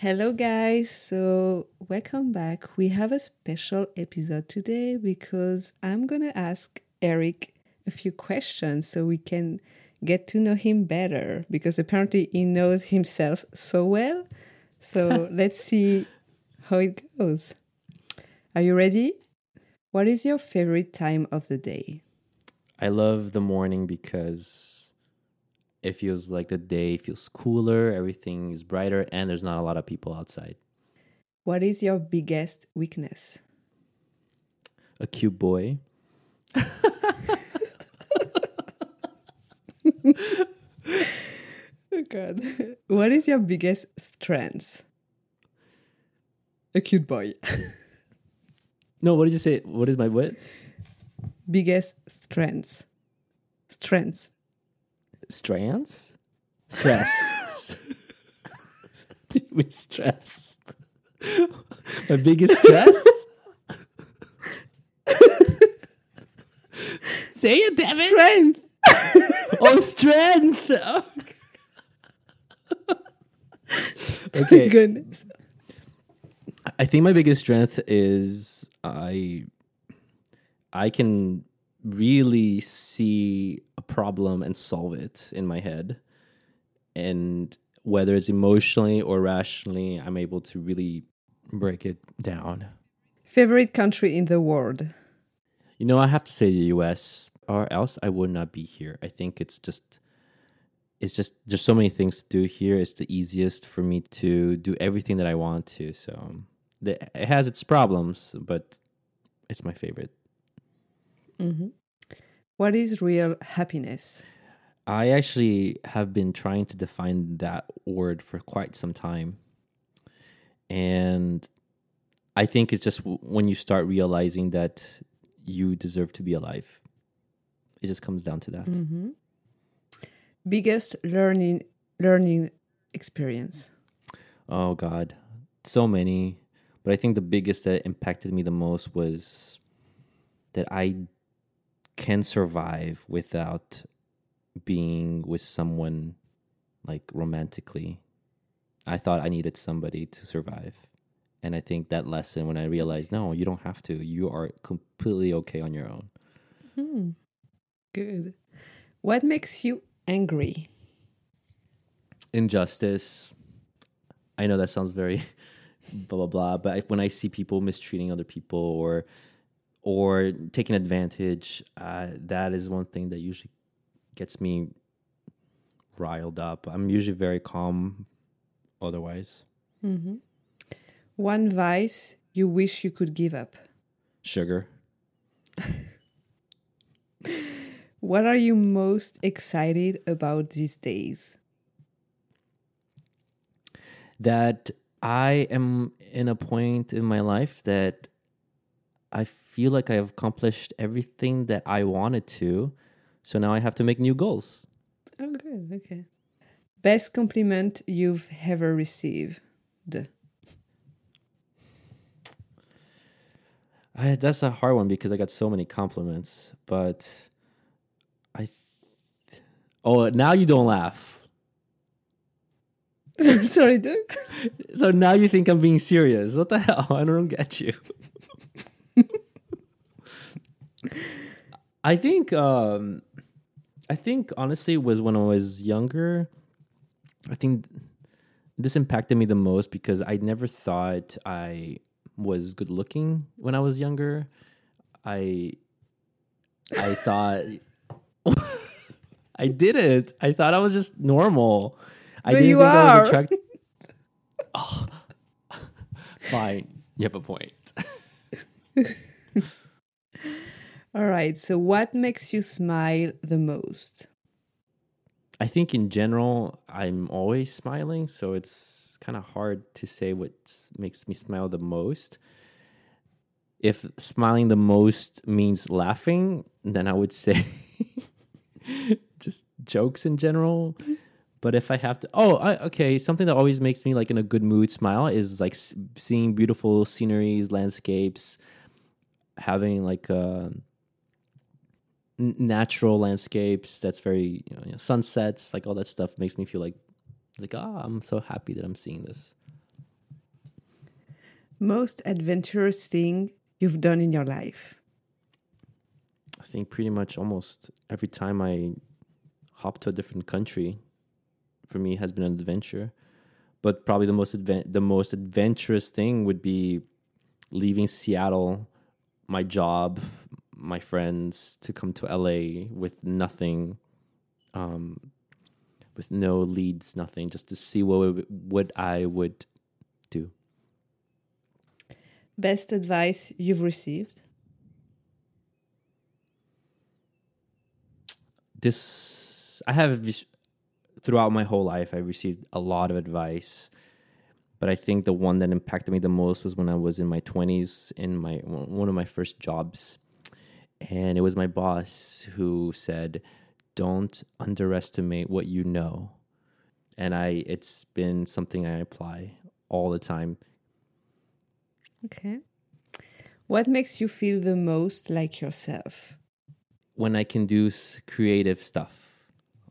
Hello, guys. So, welcome back. We have a special episode today because I'm going to ask Eric a few questions so we can get to know him better because apparently he knows himself so well. So, let's see how it goes. Are you ready? What is your favorite time of the day? I love the morning because it feels like the day feels cooler, everything is brighter, and there's not a lot of people outside. What is your biggest weakness? A cute boy. Oh God. What is your biggest strength? A cute boy. No, what did you say? What is my what? biggest strength. Strengths. Strands? Stress. With stress. my biggest stress? Say it, damn it. Strength. Oh, strength. Oh. okay. Goodness. I think my biggest strength is I I can really see a problem and solve it in my head. And whether it's emotionally or rationally, I'm able to really break it down. Favorite country in the world? You know, I have to say the US or else I would not be here. I think it's just it's just there's so many things to do here. It's the easiest for me to do everything that I want to. So the, it has its problems, but it's my favorite. Mm-hmm. What is real happiness? I actually have been trying to define that word for quite some time. And I think it's just w- when you start realizing that you deserve to be alive. It just comes down to that. Mm-hmm. Biggest learning learning experience? Oh God, so many. But I think the biggest that impacted me the most was that I can survive without being with someone like romantically. I thought I needed somebody to survive. And I think that lesson when I realized, no, you don't have to. You are completely okay on your own. Hmm. Good. What makes you angry? injustice. I know that sounds very blah blah blah, but when I see people mistreating other people or or taking advantage, uh, that is one thing that usually gets me riled up. I'm usually very calm. Otherwise, One vice you wish you could give up? sugar. What are you most excited about these days? that I am in a point in my life that I feel like I have accomplished everything that I wanted to. So now I have to make new goals. Oh, good. Okay. Best compliment you've ever received? I, that's a hard one because I got so many compliments, but I. oh, now you don't laugh. Sorry, dude. So now you think I'm being serious. What the hell? I don't get you. I think um I think honestly it was when I was younger. I think this impacted me the most because I never thought I was good looking when I was younger. I I thought I didn't. I thought I was just normal. I But didn't you think I are. was attractive. Oh. Fine. You have a point. All right. So, what makes you smile the most? I think in general, I'm always smiling, so it's kind of hard to say what makes me smile the most. If smiling the most means laughing, then I would say just jokes in general. But if I have to, oh, I, okay, something that always makes me like in a good mood smile is like seeing beautiful sceneries, landscapes, having like natural landscapes. That's very you know, you know, sunsets, like all that stuff makes me feel like like ah, I'm so happy that I'm seeing this. Most adventurous thing you've done in your life? I think pretty much almost every time I hop to a different country, for me has been an adventure. But probably the most adven- the most adventurous thing would be leaving Seattle, my job, my friends, to come to LA with nothing, um, with no leads, nothing, just to see what what I would do. Best advice you've received? This I have throughout my whole life. I received a lot of advice, but I think the one that impacted me the most was when I was in my twenties, in my one of my first jobs, and it was my boss who said, "Don't underestimate what you know," and I it's been something I apply all the time. Okay. What makes you feel the most like yourself? when I can do creative stuff,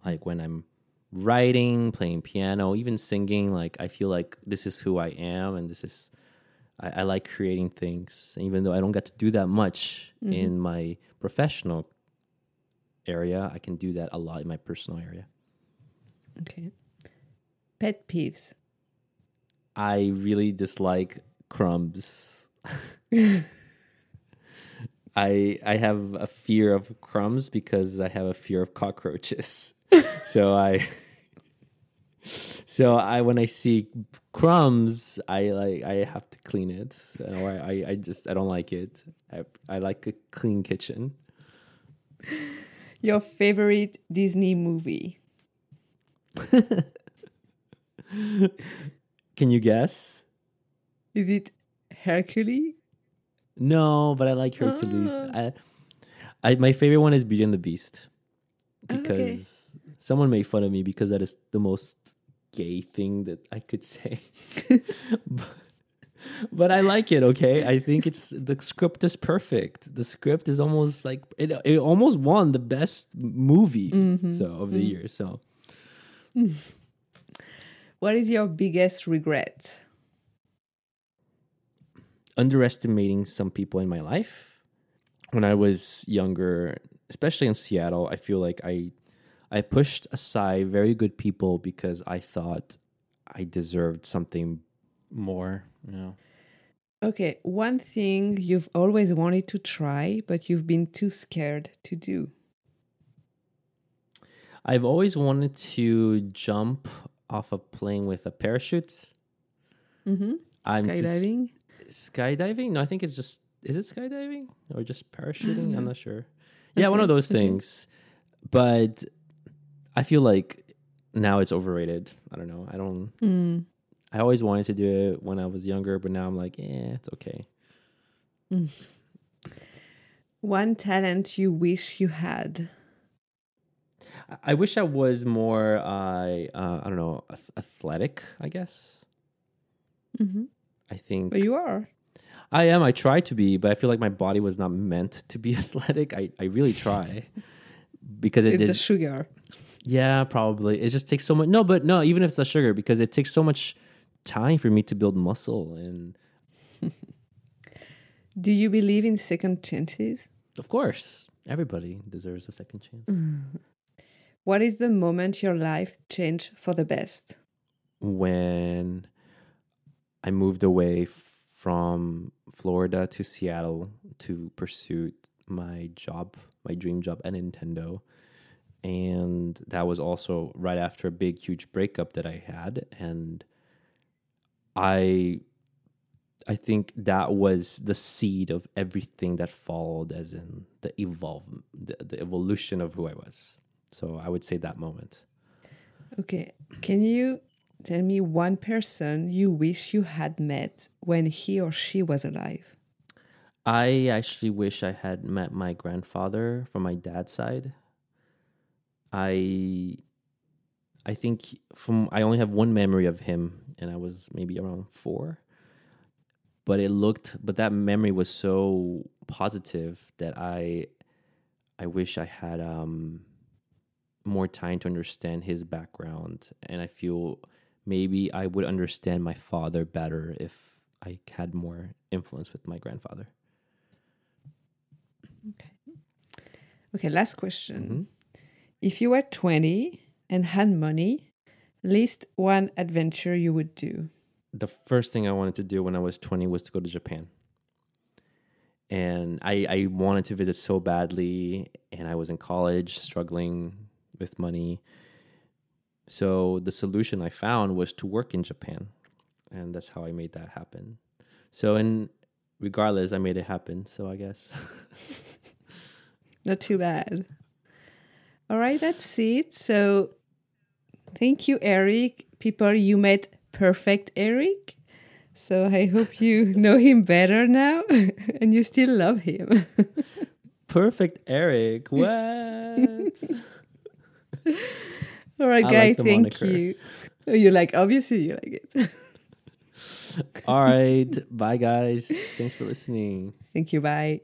like when I'm writing, playing piano, even singing, like I feel like this is who I am, and this is I, I like creating things, even though I don't get to do that much mm-hmm. in my professional area. I can do that a lot in my personal area. Okay. Pet peeves. I really dislike crumbs. I I have a fear of crumbs because I have a fear of cockroaches. so I so I when I see crumbs, I like I have to clean it. So I I, I just I don't like it. I I like a clean kitchen. Your favorite Disney movie. Can you guess? Is it Hercules? No, but I like Hercules. Ah. I, I my favorite one is Beauty and the Beast Okay. because someone made fun of me because that is the most gay thing that I could say. but, but I like it. Okay, I think it's the script is perfect. The script is almost like it. It almost won the best movie mm-hmm. so of the mm. year. So What is your biggest regret? underestimating some people in my life. When I was younger, especially in Seattle, I feel like I I pushed aside very good people because I thought I deserved something more, you know. Okay, one thing you've always wanted to try, but you've been too scared to do. I've always wanted to jump off a plane with a parachute. Mm-hmm. I'm just- Skydiving? skydiving? No, I think it's just is it skydiving or just parachuting? I'm not sure. Yeah, one of those things. But I feel like now it's overrated. I don't know. I don't Mm. I always wanted to do it when I was younger, but now I'm like, eh, it's okay. One talent you wish you had. I- I wish I was more uh, uh I don't know, athletic, I guess. Mm-hmm. I think But you are. I am. I try to be, but I feel like my body was not meant to be athletic. I, I really try because it It's is. sugar. Yeah, probably. It just takes so much. No, but no, even if it's the sugar, because it takes so much time for me to build muscle. And Do you believe in second chances? of course, everybody deserves a second chance. What is the moment your life changed for the best? When I moved away from Florida to Seattle to pursue my job, my dream job at Nintendo. And that was also right after a big, huge breakup that I had. And I I think that was the seed of everything that followed, as in the evolve, the, the evolution of who I was. So I would say that moment. Okay. Can you tell me one person you wish you had met when he or she was alive? I actually wish I had met my grandfather from my dad's side. I I think from I only have one memory of him and I was maybe around 4. But it looked but that memory was so positive that I I wish I had um more time to understand his background and I feel maybe I would understand my father better if I had more influence with my grandfather. Okay, Okay. last question. Mhm. If you were 20 and had money, list one adventure you would do. the first thing I wanted to do when I was 20 was to go to Japan. And I, I wanted to visit so badly, and I was in college struggling with money. So the solution I found was to work in Japan. And that's how I made that happen. So, and regardless, I made it happen. So I guess. Not too bad. All right, that's it. So thank you, Eric. People, you met perfect Eric. So I hope you know him better now and you still love him. Perfect, Eric. What? All right, I guys, like thank moniker. you. Oh, You like, obviously, you like it. All right. Bye, guys. Thanks for listening. thank you. Bye.